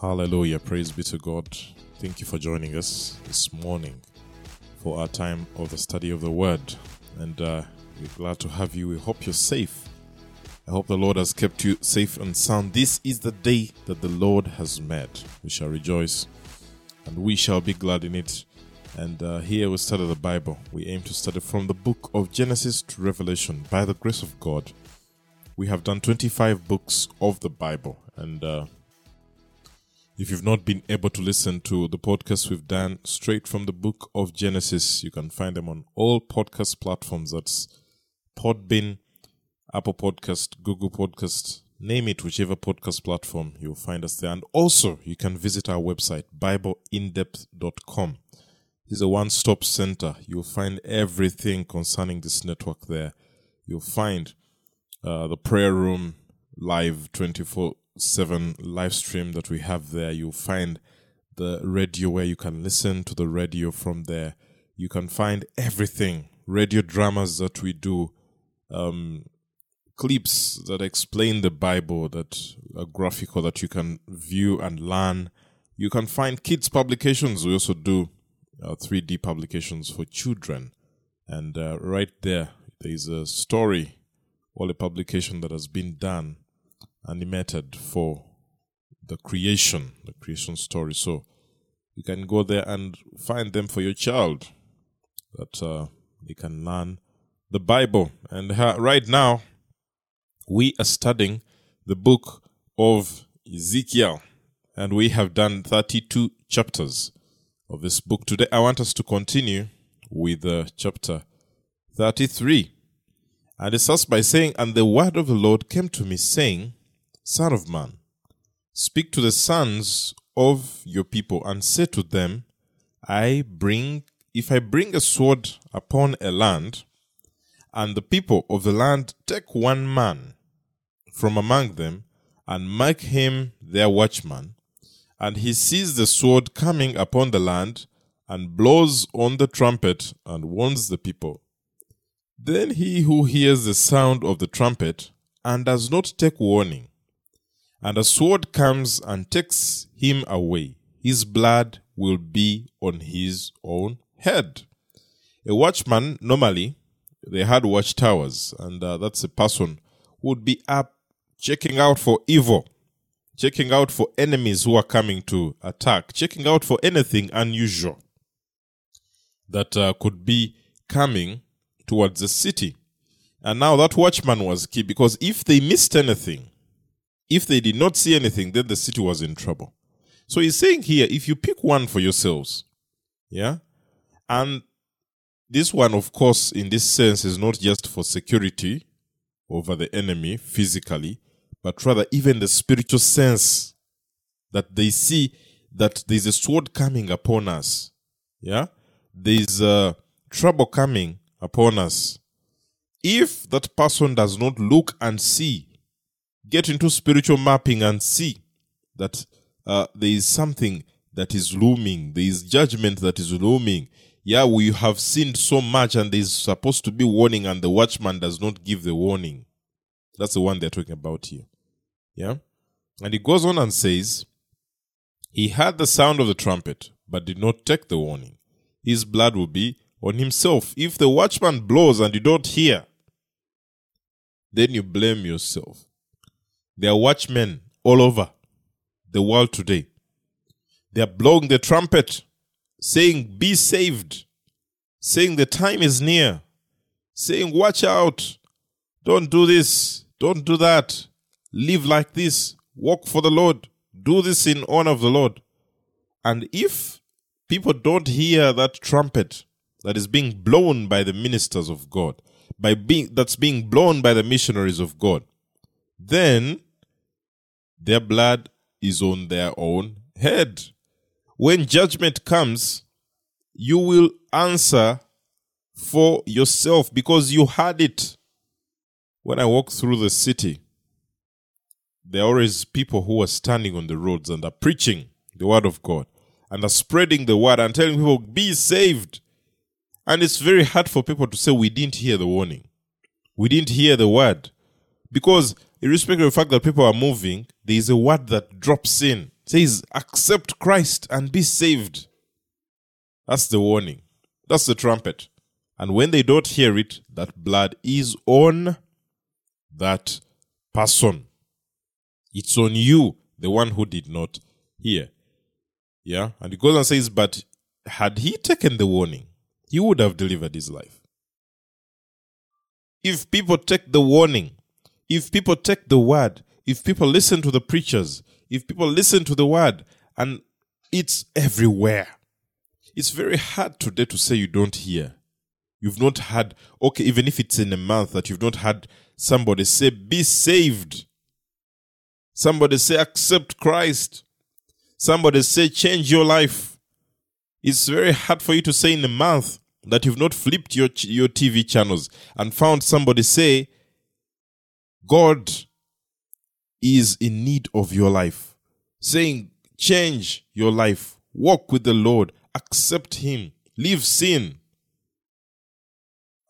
Hallelujah. Praise be to God. Thank you for joining us this morning for our time of the study of the Word. And uh, we're glad to have you. We hope you're safe. I hope the Lord has kept you safe and sound. This is the day that the Lord has made. We shall rejoice and we shall be glad in it. And uh, here we study the Bible. We aim to study from the book of Genesis to Revelation by the grace of God. We have done 25 books of the Bible. And uh, if you've not been able to listen to the podcasts we've done straight from the book of Genesis, you can find them on all podcast platforms. That's Podbean, Apple Podcast, Google Podcast, name it, whichever podcast platform, you'll find us there. And also, you can visit our website, BibleInDepth.com. Is a one stop center. You'll find everything concerning this network there. You'll find uh, the prayer room live 24 7 live stream that we have there. You'll find the radio where you can listen to the radio from there. You can find everything radio dramas that we do, um, clips that explain the Bible that are graphical that you can view and learn. You can find kids' publications. We also do uh, 3D publications for children. And uh, right there, there is a story or a publication that has been done, animated for the creation, the creation story. So you can go there and find them for your child that uh, they can learn the Bible. And uh, right now, we are studying the book of Ezekiel, and we have done 32 chapters of this book. Today, I want us to continue with uh, chapter 33. And it starts by saying, And the word of the Lord came to me, saying, Son of man, speak to the sons of your people, and say to them, I bring, if I bring a sword upon a land, and the people of the land take one man from among them, and make him their watchman, and he sees the sword coming upon the land, and blows on the trumpet, and warns the people. Then he who hears the sound of the trumpet, and does not take warning, and a sword comes and takes him away, his blood will be on his own head. A watchman, normally, they had watchtowers, and uh, that's a person would be up checking out for evil checking out for enemies who are coming to attack, checking out for anything unusual that uh, could be coming towards the city. And now that watchman was key because if they missed anything, if they did not see anything, then the city was in trouble. So he's saying here, if you pick one for yourselves, yeah, and this one, of course, in this sense, is not just for security over the enemy physically, but rather even the spiritual sense that they see that there's a sword coming upon us. Yeah? There's a trouble coming upon us. If that person does not look and see, get into spiritual mapping and see that uh, there is something that is looming, there is judgment that is looming. Yeah, we have sinned so much and there's supposed to be warning, and the watchman does not give the warning. That's the one they're talking about here. Yeah? And he goes on and says, He heard the sound of the trumpet, but did not take the warning. His blood will be on himself. If the watchman blows and you don't hear, then you blame yourself. There are watchmen all over the world today. They are blowing the trumpet, saying, Be saved, saying, The time is near, saying, Watch out, don't do this, don't do that, live like this, walk for the Lord, do this in honor of the Lord. And if people don't hear that trumpet that is being blown by the ministers of God, by being that's being blown by the missionaries of God, then their blood is on their own head. When judgment comes, you will answer for yourself because you had it. When I walk through the city, there are always people who are standing on the roads and are preaching the word of God and are spreading the word and telling people, be saved. And it's very hard for people to say, we didn't hear the warning. We didn't hear the word. Because, irrespective of the fact that people are moving, there is a word that drops in says, accept Christ and be saved. That's the warning. That's the trumpet. And when they don't hear it, that blood is on that person. It's on you, the one who did not hear. Yeah. And he goes and says, But had he taken the warning, he would have delivered his life. If people take the warning, if people take the word, if people listen to the preachers, if people listen to the word, and it's everywhere. It's very hard today to say you don't hear. You've not had, okay, even if it's in a month that you've not had somebody say, be saved. Somebody say, accept Christ. Somebody say, change your life. It's very hard for you to say in a month that you've not flipped your, your TV channels and found somebody say, God is in need of your life. Saying, change your life, walk with the Lord, accept Him, leave sin.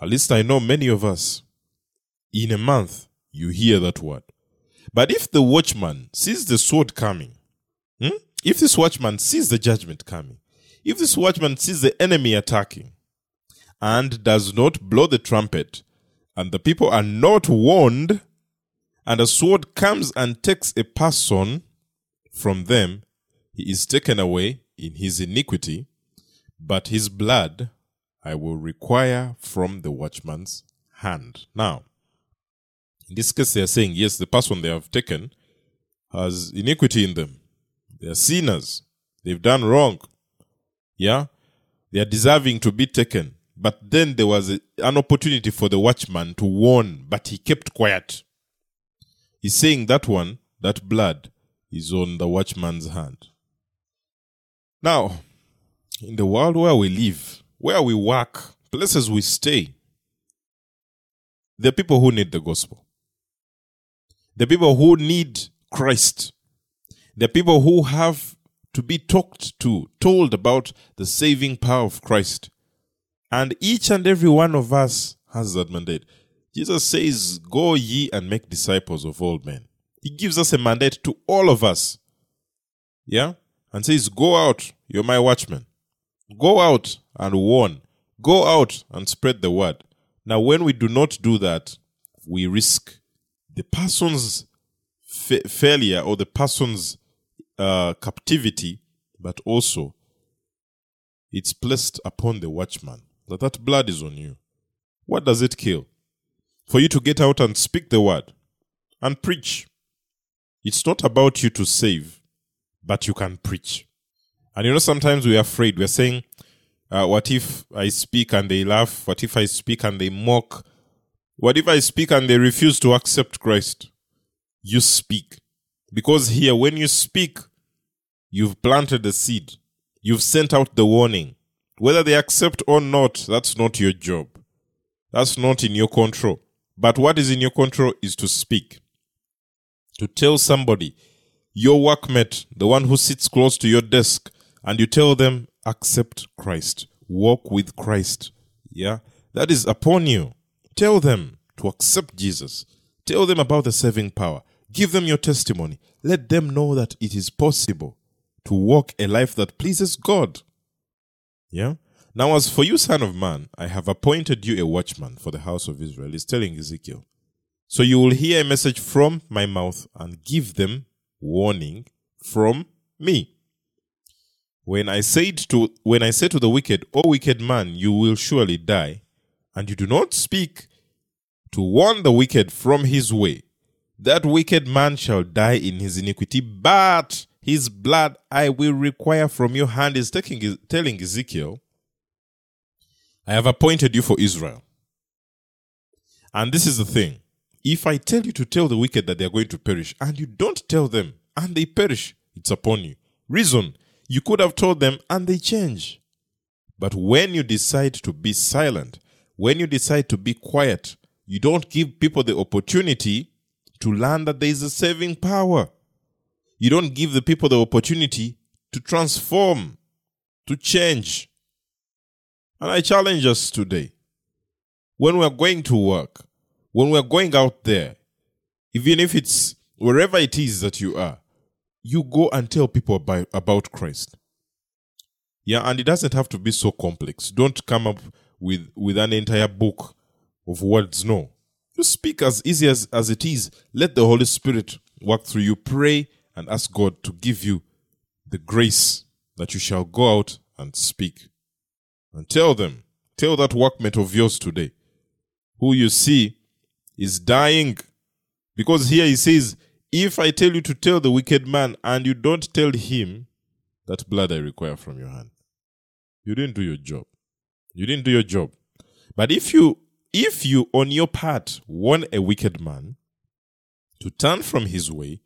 At least I know many of us, in a month, you hear that word. But if the watchman sees the sword coming, hmm? if this watchman sees the judgment coming, if this watchman sees the enemy attacking, and does not blow the trumpet, and the people are not warned, and a sword comes and takes a person from them, he is taken away in his iniquity, but his blood I will require from the watchman's hand. Now, in this case, they are saying, yes, the person they have taken has iniquity in them. They are sinners. They've done wrong. Yeah? They are deserving to be taken. But then there was an opportunity for the watchman to warn, but he kept quiet. He's saying that one, that blood, is on the watchman's hand. Now, in the world where we live, where we work, places we stay, the people who need the gospel, the people who need Christ, the people who have to be talked to, told about the saving power of Christ. And each and every one of us has that mandate. Jesus says, Go ye and make disciples of all men. He gives us a mandate to all of us. Yeah? And says, Go out, you're my watchman. Go out and warn. Go out and spread the word. Now, when we do not do that, we risk the person's fa- failure or the person's uh, captivity, but also it's placed upon the watchman that that blood is on you. What does it kill? For you to get out and speak the word and preach. It's not about you to save, but you can preach. And you know, sometimes we're afraid. We're saying, uh, what if I speak and they laugh? What if I speak and they mock? What if I speak and they refuse to accept Christ? You speak. Because here, when you speak, you've planted the seed. You've sent out the warning. Whether they accept or not, that's not your job. That's not in your control. But what is in your control is to speak. To tell somebody, your workmate, the one who sits close to your desk, and you tell them, accept Christ, walk with Christ. Yeah, that is upon you. Tell them to accept Jesus. Tell them about the saving power. Give them your testimony. Let them know that it is possible to walk a life that pleases God. Yeah? Now, as for you, son of man, I have appointed you a watchman for the house of Israel. He's telling Ezekiel. So you will hear a message from my mouth and give them warning from me. When I said to when I say to the wicked, O wicked man, you will surely die, and you do not speak to warn the wicked from his way, that wicked man shall die in his iniquity, but his blood I will require from your hand is taking, telling Ezekiel, I have appointed you for Israel. And this is the thing. If I tell you to tell the wicked that they are going to perish, and you don't tell them, and they perish, it's upon you. Reason, you could have told them, and they change. But when you decide to be silent, when you decide to be quiet, you don't give people the opportunity to learn that there is a saving power you don't give the people the opportunity to transform, to change. And I challenge us today when we're going to work, when we're going out there, even if it's wherever it is that you are, you go and tell people about, about Christ. Yeah, and it doesn't have to be so complex. Don't come up with, with an entire book of words. No. You speak as easy as, as it is. Let the Holy Spirit work through you. Pray and ask God to give you the grace that you shall go out and speak. And tell them, tell that workmate of yours today, who you see is dying. Because here he says, If I tell you to tell the wicked man and you don't tell him, that blood I require from your hand. You didn't do your job. You didn't do your job. But if you if you on your part warn a wicked man to turn from his way,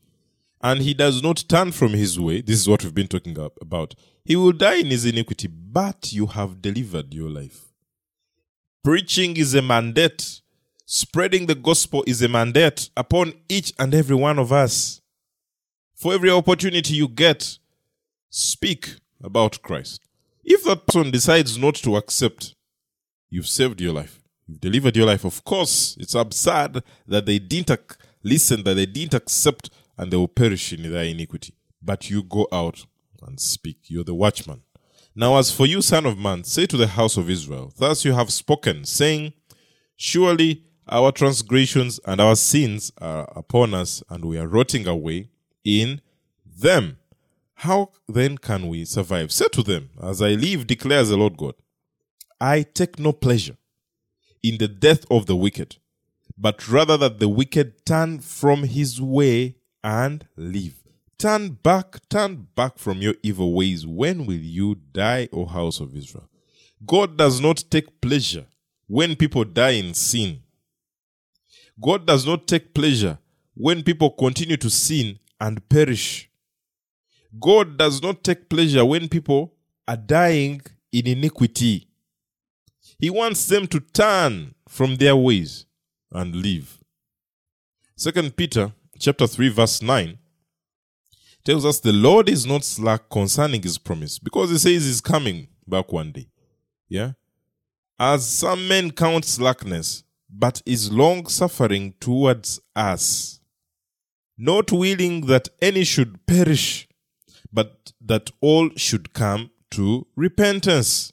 and he does not turn from his way, this is what we've been talking about, he will die in his iniquity, but you have delivered your life. Preaching is a mandate Spreading the gospel is a mandate upon each and every one of us. For every opportunity you get, speak about Christ. If that person decides not to accept, you've saved your life. You've delivered your life. Of course, it's absurd that they didn't ac- listen, that they didn't accept, and they will perish in their iniquity. But you go out and speak. You're the watchman. Now, as for you, son of man, say to the house of Israel, Thus you have spoken, saying, Surely our transgressions and our sins are upon us, and we are rotting away in them. How then can we survive? Say to them, As I live, declares the Lord God, I take no pleasure in the death of the wicked, but rather that the wicked turn from his way and live. Turn back, turn back from your evil ways. When will you die, O house of Israel? God does not take pleasure when people die in sin. God does not take pleasure when people continue to sin and perish. God does not take pleasure when people are dying in iniquity. He wants them to turn from their ways and live. Second Peter chapter 3 verse 9 tells us the Lord is not slack concerning his promise because he says he's coming back one day. Yeah? As some men count slackness, but is long suffering towards us, not willing that any should perish, but that all should come to repentance.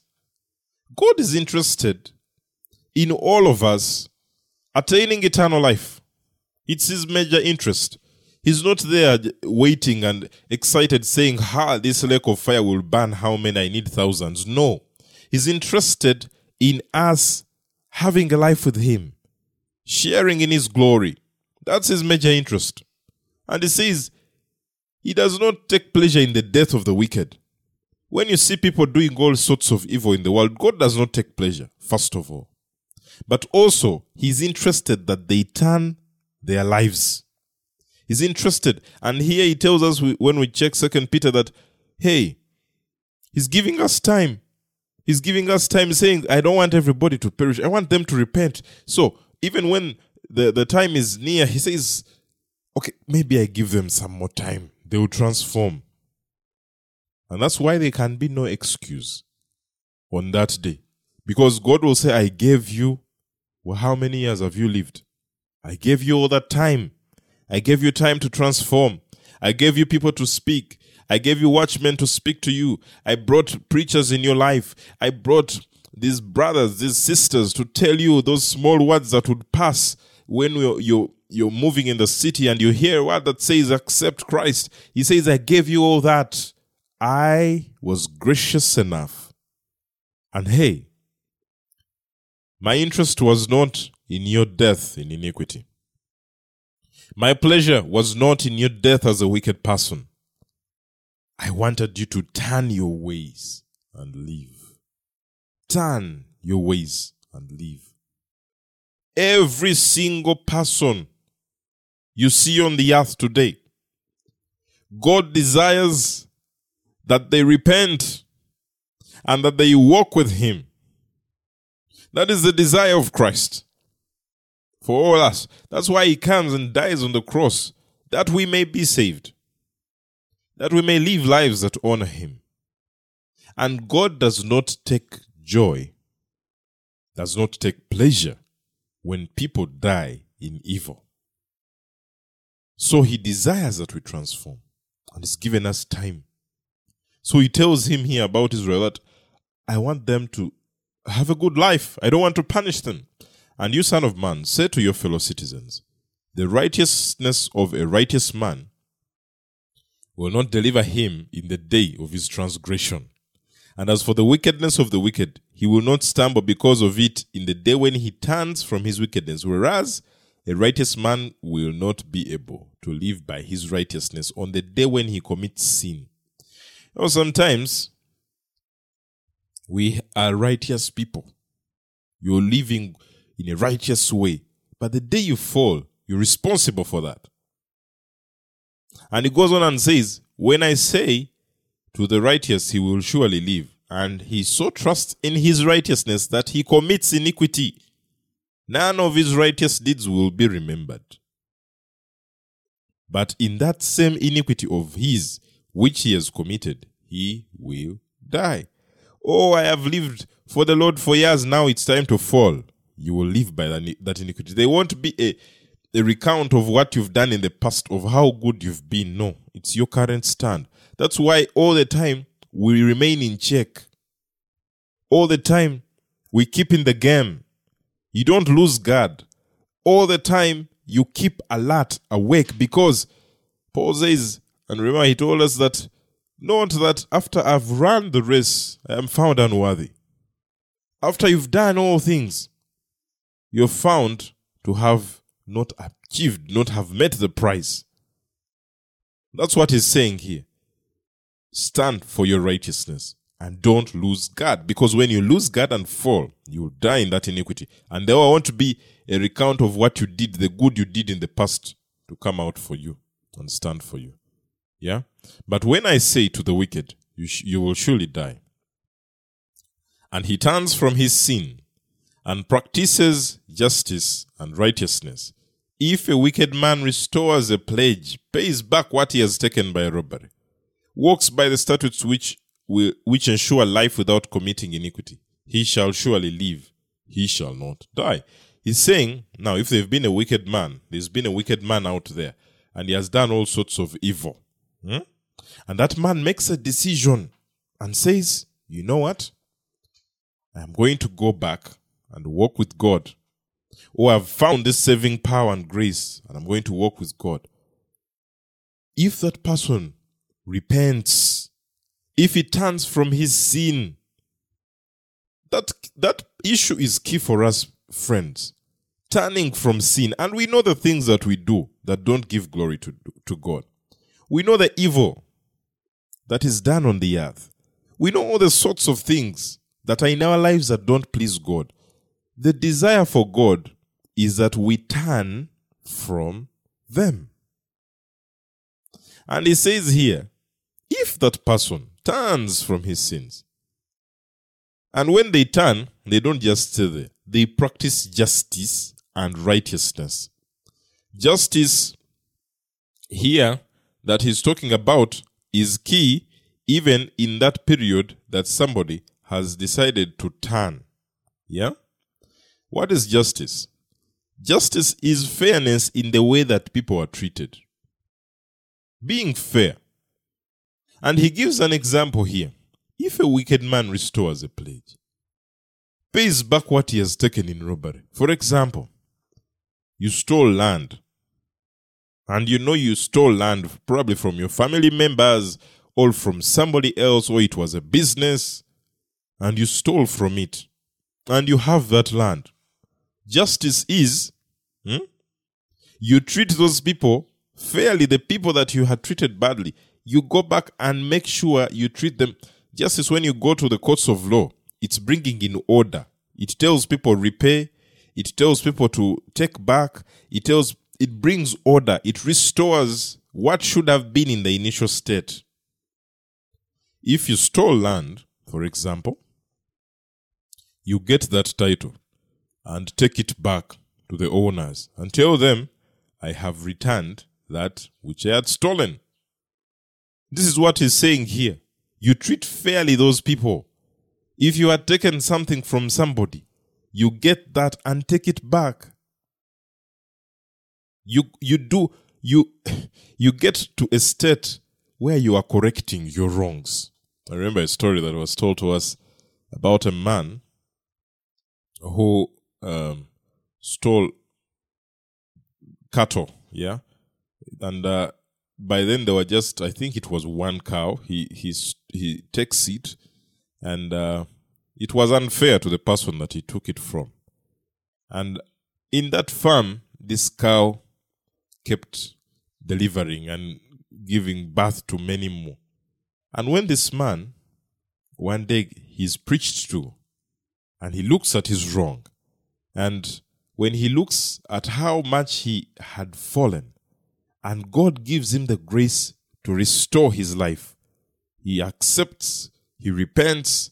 God is interested in all of us attaining eternal life. It's his major interest. He's not there waiting and excited saying, Ha, this lake of fire will burn how many? I need thousands. No. He's interested in us having a life with Him, sharing in His glory. That's His major interest. And He says, He does not take pleasure in the death of the wicked. When you see people doing all sorts of evil in the world, God does not take pleasure, first of all. But also, He's interested that they turn their lives. He's interested. And here He tells us when we check Second Peter that, hey, He's giving us time He's giving us time saying, I don't want everybody to perish. I want them to repent. So even when the, the time is near, he says, okay, maybe I give them some more time. They will transform. And that's why there can be no excuse on that day. Because God will say, I gave you, well, how many years have you lived? I gave you all that time. I gave you time to transform. I gave you people to speak. I gave you watchmen to speak to you. I brought preachers in your life. I brought these brothers, these sisters to tell you those small words that would pass when you're, you're, you're moving in the city and you hear a word that says, accept Christ. He says, I gave you all that. I was gracious enough. And hey, my interest was not in your death in iniquity. My pleasure was not in your death as a wicked person. I wanted you to turn your ways and live. Turn your ways and live. Every single person you see on the earth today, God desires that they repent and that they walk with Him. That is the desire of Christ for all us. That's why He comes and dies on the cross, that we may be saved that we may live lives that honor Him. And God does not take joy, does not take pleasure when people die in evil. So He desires that we transform. and he's given us time. So he tells him here about Israel that I want them to have a good life. I don't want to punish them. And you, son of man, say to your fellow citizens, the righteousness of a righteous man will not deliver him in the day of his transgression. And as for the wickedness of the wicked, he will not stumble because of it in the day when he turns from his wickedness. Whereas a righteous man will not be able to live by his righteousness on the day when he commits sin. Know, sometimes we are righteous people. You're living in a righteous way. But the day you fall, you're responsible for that. And he goes on and says, When I say to the righteous, he will surely live, and he so trusts in his righteousness that he commits iniquity, none of his righteous deeds will be remembered. But in that same iniquity of his, which he has committed, he will die. Oh, I have lived for the Lord for years. Now it's time to fall. You will live by that iniquity. There won't be a, a recount of what you've done in the past, of how good you've been. No, it's your current stand. That's why all the time we remain in check. All the time we keep in the game. You don't lose guard. All the time you keep alert, awake, because Paul says, and remember, he told us that Note that after I've run the race, I am found unworthy. After you've done all things, you're found to have not achieved, not have met the price. That's what he's saying here. Stand for your righteousness and don't lose God. Because when you lose God and fall, you will die in that iniquity. And there will want to be a recount of what you did, the good you did in the past to come out for you and stand for you. Yeah? But when I say to the wicked, you, sh- you will surely die, and he turns from his sin and practices justice and righteousness, if a wicked man restores a pledge, pays back what he has taken by robbery, walks by the statutes which, will, which ensure life without committing iniquity, he shall surely live, he shall not die. He's saying, now, if there's been a wicked man, there's been a wicked man out there, and he has done all sorts of evil. Hmm? And that man makes a decision and says, You know what? I'm going to go back and walk with God. Or I've found this saving power and grace, and I'm going to walk with God. If that person repents, if he turns from his sin, that, that issue is key for us, friends. Turning from sin. And we know the things that we do that don't give glory to, to God. We know the evil that is done on the earth. We know all the sorts of things that are in our lives that don't please God. The desire for God is that we turn from them. And he says here, if that person turns from his sins, and when they turn, they don't just stay there, they practice justice and righteousness. Justice here that he's talking about is key even in that period that somebody has decided to turn. Yeah? What is justice? Justice is fairness in the way that people are treated. Being fair. And he gives an example here. If a wicked man restores a pledge, pays back what he has taken in robbery. For example, you stole land and you know you stole land probably from your family members or from somebody else, or it was a business, and you stole from it, and you have that land. Justice is hmm, you treat those people fairly, the people that you had treated badly. You go back and make sure you treat them. Justice, when you go to the courts of law, it's bringing in order. It tells people repay. It tells people to take back. It tells it brings order, it restores what should have been in the initial state. If you stole land, for example, you get that title and take it back to the owners and tell them, I have returned that which I had stolen. This is what he's saying here. You treat fairly those people. If you had taken something from somebody, you get that and take it back you you do you you get to a state where you are correcting your wrongs. I remember a story that was told to us about a man who um, stole cattle, yeah, and uh, by then there were just I think it was one cow. He he he takes it, and uh, it was unfair to the person that he took it from, and in that farm, this cow kept delivering and giving birth to many more. And when this man, one day, he's preached to, and he looks at his wrong, and when he looks at how much he had fallen, and God gives him the grace to restore his life, he accepts, he repents,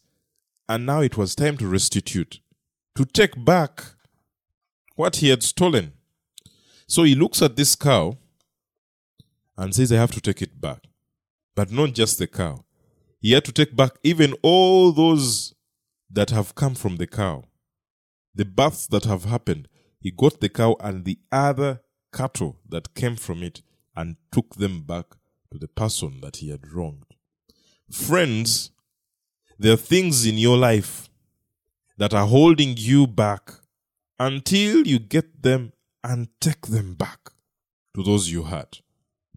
and now it was time to restitute, to take back what he had stolen. So he looks at this cow and says, I have to take it back. But not just the cow. He had to take back even all those that have come from the cow. The births that have happened. He got the cow and the other cattle that came from it and took them back to the person that he had wronged. Friends, there are things in your life that are holding you back until you get them and take them back to those you hurt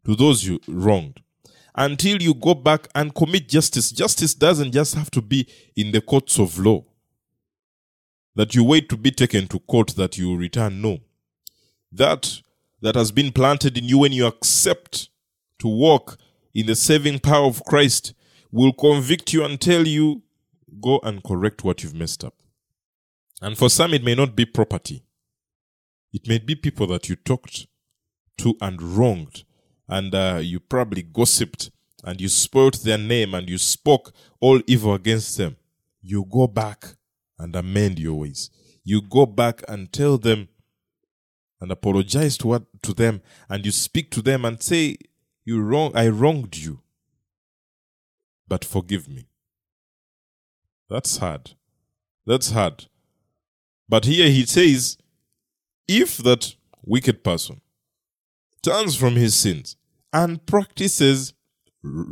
to those you wronged until you go back and commit justice. Justice doesn't just have to be in the courts of law. That you wait to be taken to court that you return. No. That that has been planted in you when you accept to walk in the saving power of Christ will convict you and tell you, go and correct what you've messed up. And for some, it may not be property. It may be people that you talked to and wronged and uh, you probably gossiped and you spoiled their name and you spoke all evil against them, you go back and amend your ways. You go back and tell them and apologize to what to them and you speak to them and say, You wrong I wronged you. But forgive me. That's hard. That's hard. But here he says, if that wicked person turns from his sins and practices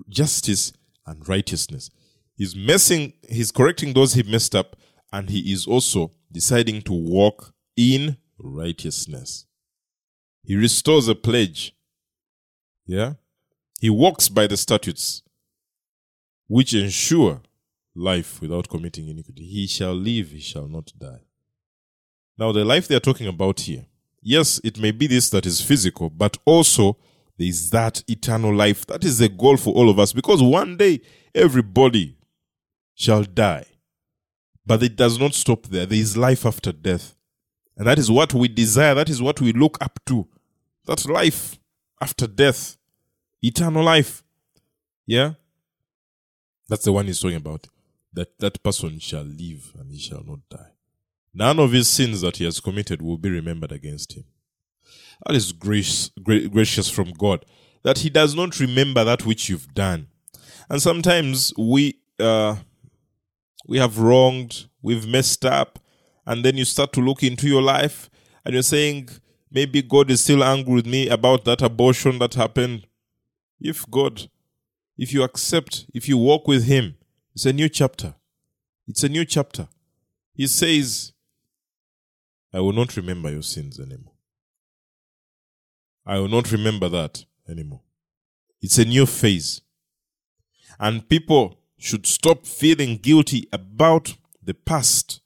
justice and righteousness. He's messing, he's correcting those he messed up, and he is also deciding to walk in righteousness. He restores a pledge. Yeah? He walks by the statutes which ensure life without committing iniquity. He shall live, he shall not die. Now, the life they are talking about here, yes, it may be this that is physical, but also there is that eternal life. That is the goal for all of us because one day everybody shall die. But it does not stop there. There is life after death. And that is what we desire. That is what we look up to. That's life after death. Eternal life. Yeah? That's the one he's talking about. That that person shall live and he shall not die. None of his sins that he has committed will be remembered against him. That is grace, gracious from God, that He does not remember that which you've done. And sometimes we uh, we have wronged, we've messed up, and then you start to look into your life, and you're saying, maybe God is still angry with me about that abortion that happened. If God, if you accept, if you walk with Him, it's a new chapter. It's a new chapter. He says, I will not remember your sins anymore. I will not remember that anymore. It's a new phase. And people should stop feeling guilty about the past,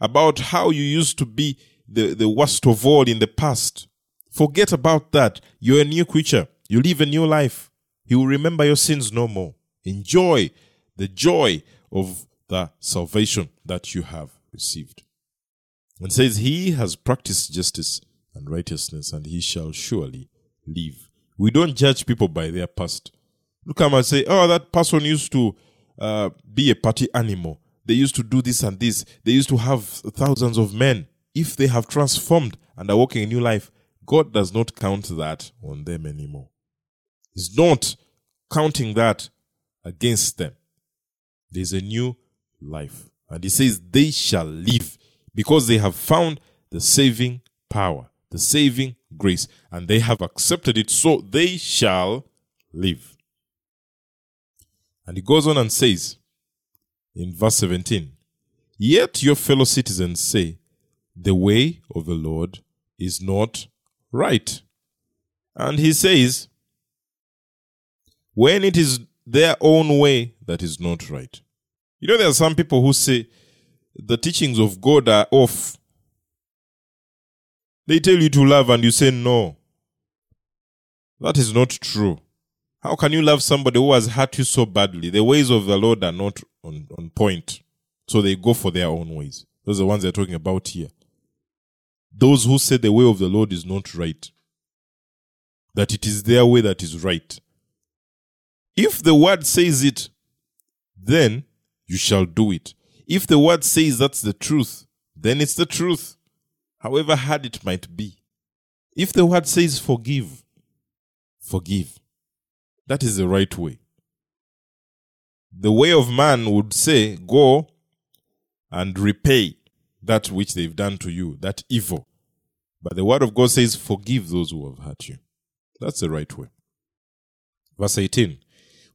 about how you used to be the, the worst of all in the past. Forget about that. You're a new creature. You live a new life. He will remember your sins no more. Enjoy the joy of the salvation that you have received. And says, He has practiced justice and righteousness, and he shall surely live. We don't judge people by their past. Look come and say, oh, that person used to uh, be a party animal. They used to do this and this. They used to have thousands of men. If they have transformed and are walking a new life, God does not count that on them anymore. He's not counting that against them. There's a new life. And he says, they shall live because they have found the saving power the saving grace, and they have accepted it, so they shall live. And he goes on and says in verse 17, Yet your fellow citizens say, The way of the Lord is not right. And he says, When it is their own way that is not right. You know, there are some people who say the teachings of God are off. They tell you to love and you say no. That is not true. How can you love somebody who has hurt you so badly? The ways of the Lord are not on, on point. So they go for their own ways. Those are the ones they're talking about here. Those who say the way of the Lord is not right, that it is their way that is right. If the word says it, then you shall do it. If the word says that's the truth, then it's the truth, however hard it might be. If the word says forgive, forgive. That is the right way. The way of man would say, go and repay that which they've done to you, that evil. But the word of God says, forgive those who have hurt you. That's the right way. Verse 18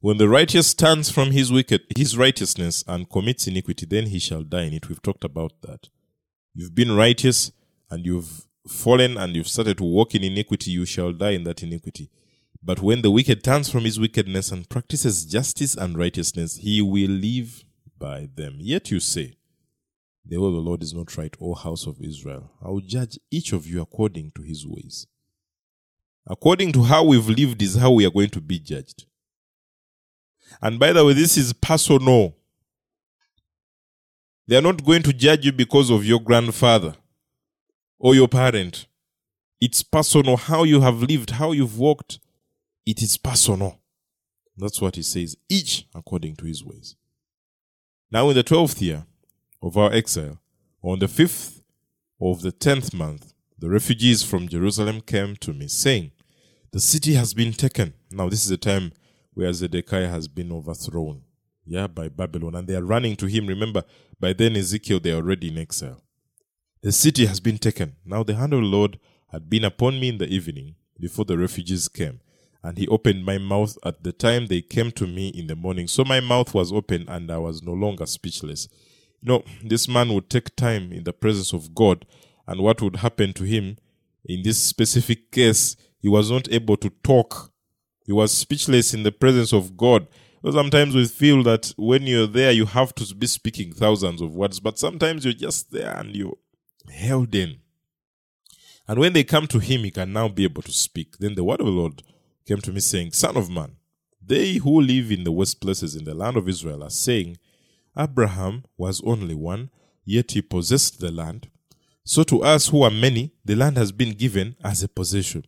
When the righteous turns from his wicked, his righteousness and commits iniquity, then he shall die in it. We've talked about that. You've been righteous and you've fallen and you've started to walk in iniquity, you shall die in that iniquity. But when the wicked turns from his wickedness and practices justice and righteousness, he will live by them. Yet you say, The way of the Lord is not right, O house of Israel. I will judge each of you according to his ways. According to how we've lived, is how we are going to be judged. And by the way, this is personal. They are not going to judge you because of your grandfather or your parent. It's personal how you have lived, how you've walked, it is personal. That's what he says, each according to his ways. Now, in the twelfth year of our exile, on the fifth of the tenth month, the refugees from Jerusalem came to me, saying, The city has been taken. Now, this is the time where Zedekiah has been overthrown, yeah, by Babylon, and they are running to him. Remember, by then Ezekiel, they are already in exile. The city has been taken. Now, the hand of the Lord had been upon me in the evening before the refugees came and he opened my mouth at the time they came to me in the morning. So my mouth was open and I was no longer speechless. Know, this man would take time in the presence of God, and what would happen to him in this specific case, he was not able to talk. He was speechless in the presence of God. sometimes we feel that when you're there, you have to be speaking thousands of words, but sometimes you're just there and you're held in. And when they come to him, he can now be able to speak. Then the word of the Lord came to me saying, Son of man, they who live in the west places in the land of Israel are saying, Abraham was only one, yet he possessed the land. So to us who are many, the land has been given as a possession.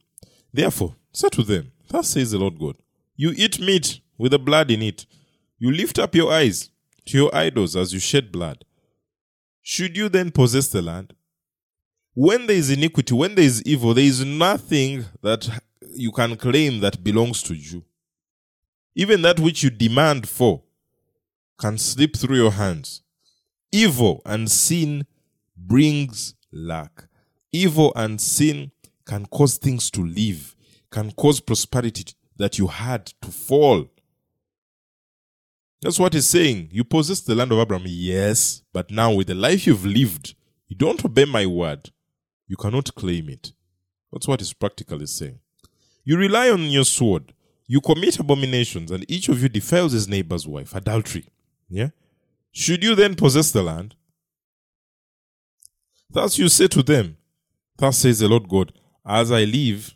Therefore, say to them, Thus says the Lord God, You eat meat with the blood in it. You lift up your eyes to your idols as you shed blood. Should you then possess the land? When there is iniquity, when there is evil, there is nothing that you can claim that belongs to you. Even that which you demand for can slip through your hands. Evil and sin brings lack. Evil and sin can cause things to leave, can cause prosperity that you had to fall. That's what he's saying. You possess the land of Abraham, yes, but now with the life you've lived, you don't obey my word. You cannot claim it. That's what he's practically saying. You rely on your sword. You commit abominations, and each of you defiles his neighbor's wife. Adultery. Yeah? Should you then possess the land? Thus you say to them, Thus says the Lord God, As I live,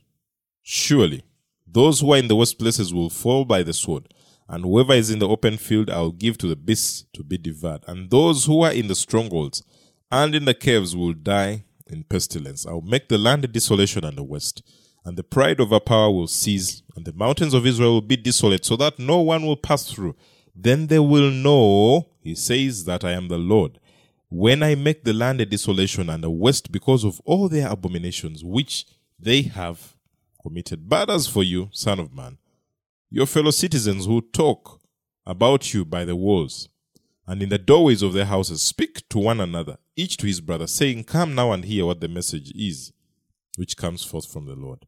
surely those who are in the worst places will fall by the sword, and whoever is in the open field I will give to the beasts to be devoured, and those who are in the strongholds and in the caves will die in pestilence. I will make the land a desolation and a waste and the pride of our power will cease, and the mountains of Israel will be desolate, so that no one will pass through. Then they will know, he says, that I am the Lord, when I make the land a desolation and a waste because of all their abominations which they have committed. But as for you, son of man, your fellow citizens who talk about you by the walls and in the doorways of their houses speak to one another, each to his brother, saying, Come now and hear what the message is which comes forth from the Lord.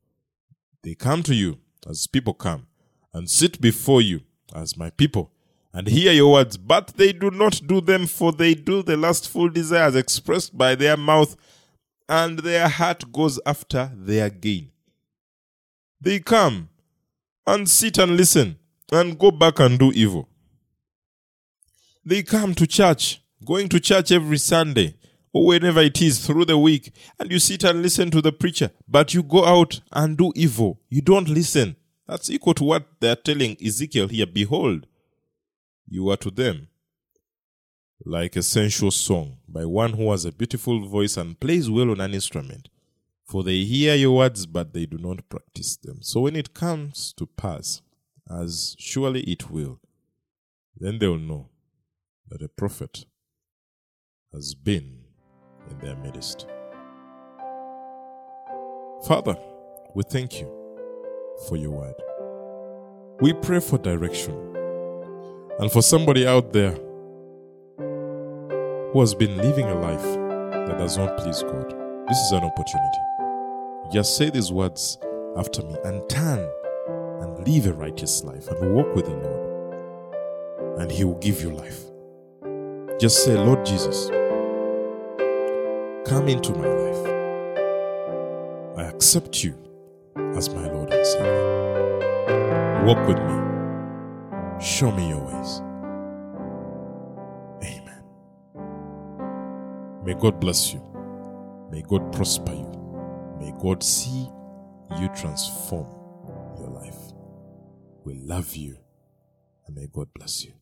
They come to you as people come and sit before you as my people and hear your words, but they do not do them, for they do the lustful desires expressed by their mouth, and their heart goes after their gain. They come and sit and listen and go back and do evil. They come to church, going to church every Sunday whenever it is through the week, and you sit and listen to the preacher, but you go out and do evil. You don't listen. That's equal to what they're telling Ezekiel here. Behold, you are to them like a sensual song by one who has a beautiful voice and plays well on an instrument. For they hear your words, but they do not practice them. So when it comes to pass, as surely it will, then they will know that a prophet has been in their midst. Father, we thank you for your word. We pray for direction. And for somebody out there who has been living a life that does not please God, this is an opportunity. Just say these words after me and turn and live a righteous life and walk with the Lord, and He will give you life. Just say, Lord Jesus, come into my life. I accept you as my Lord and Savior. Walk with me. Show me your ways. Amen. May God bless you. May God prosper you. May God see you transform your life. We love you and may God bless you.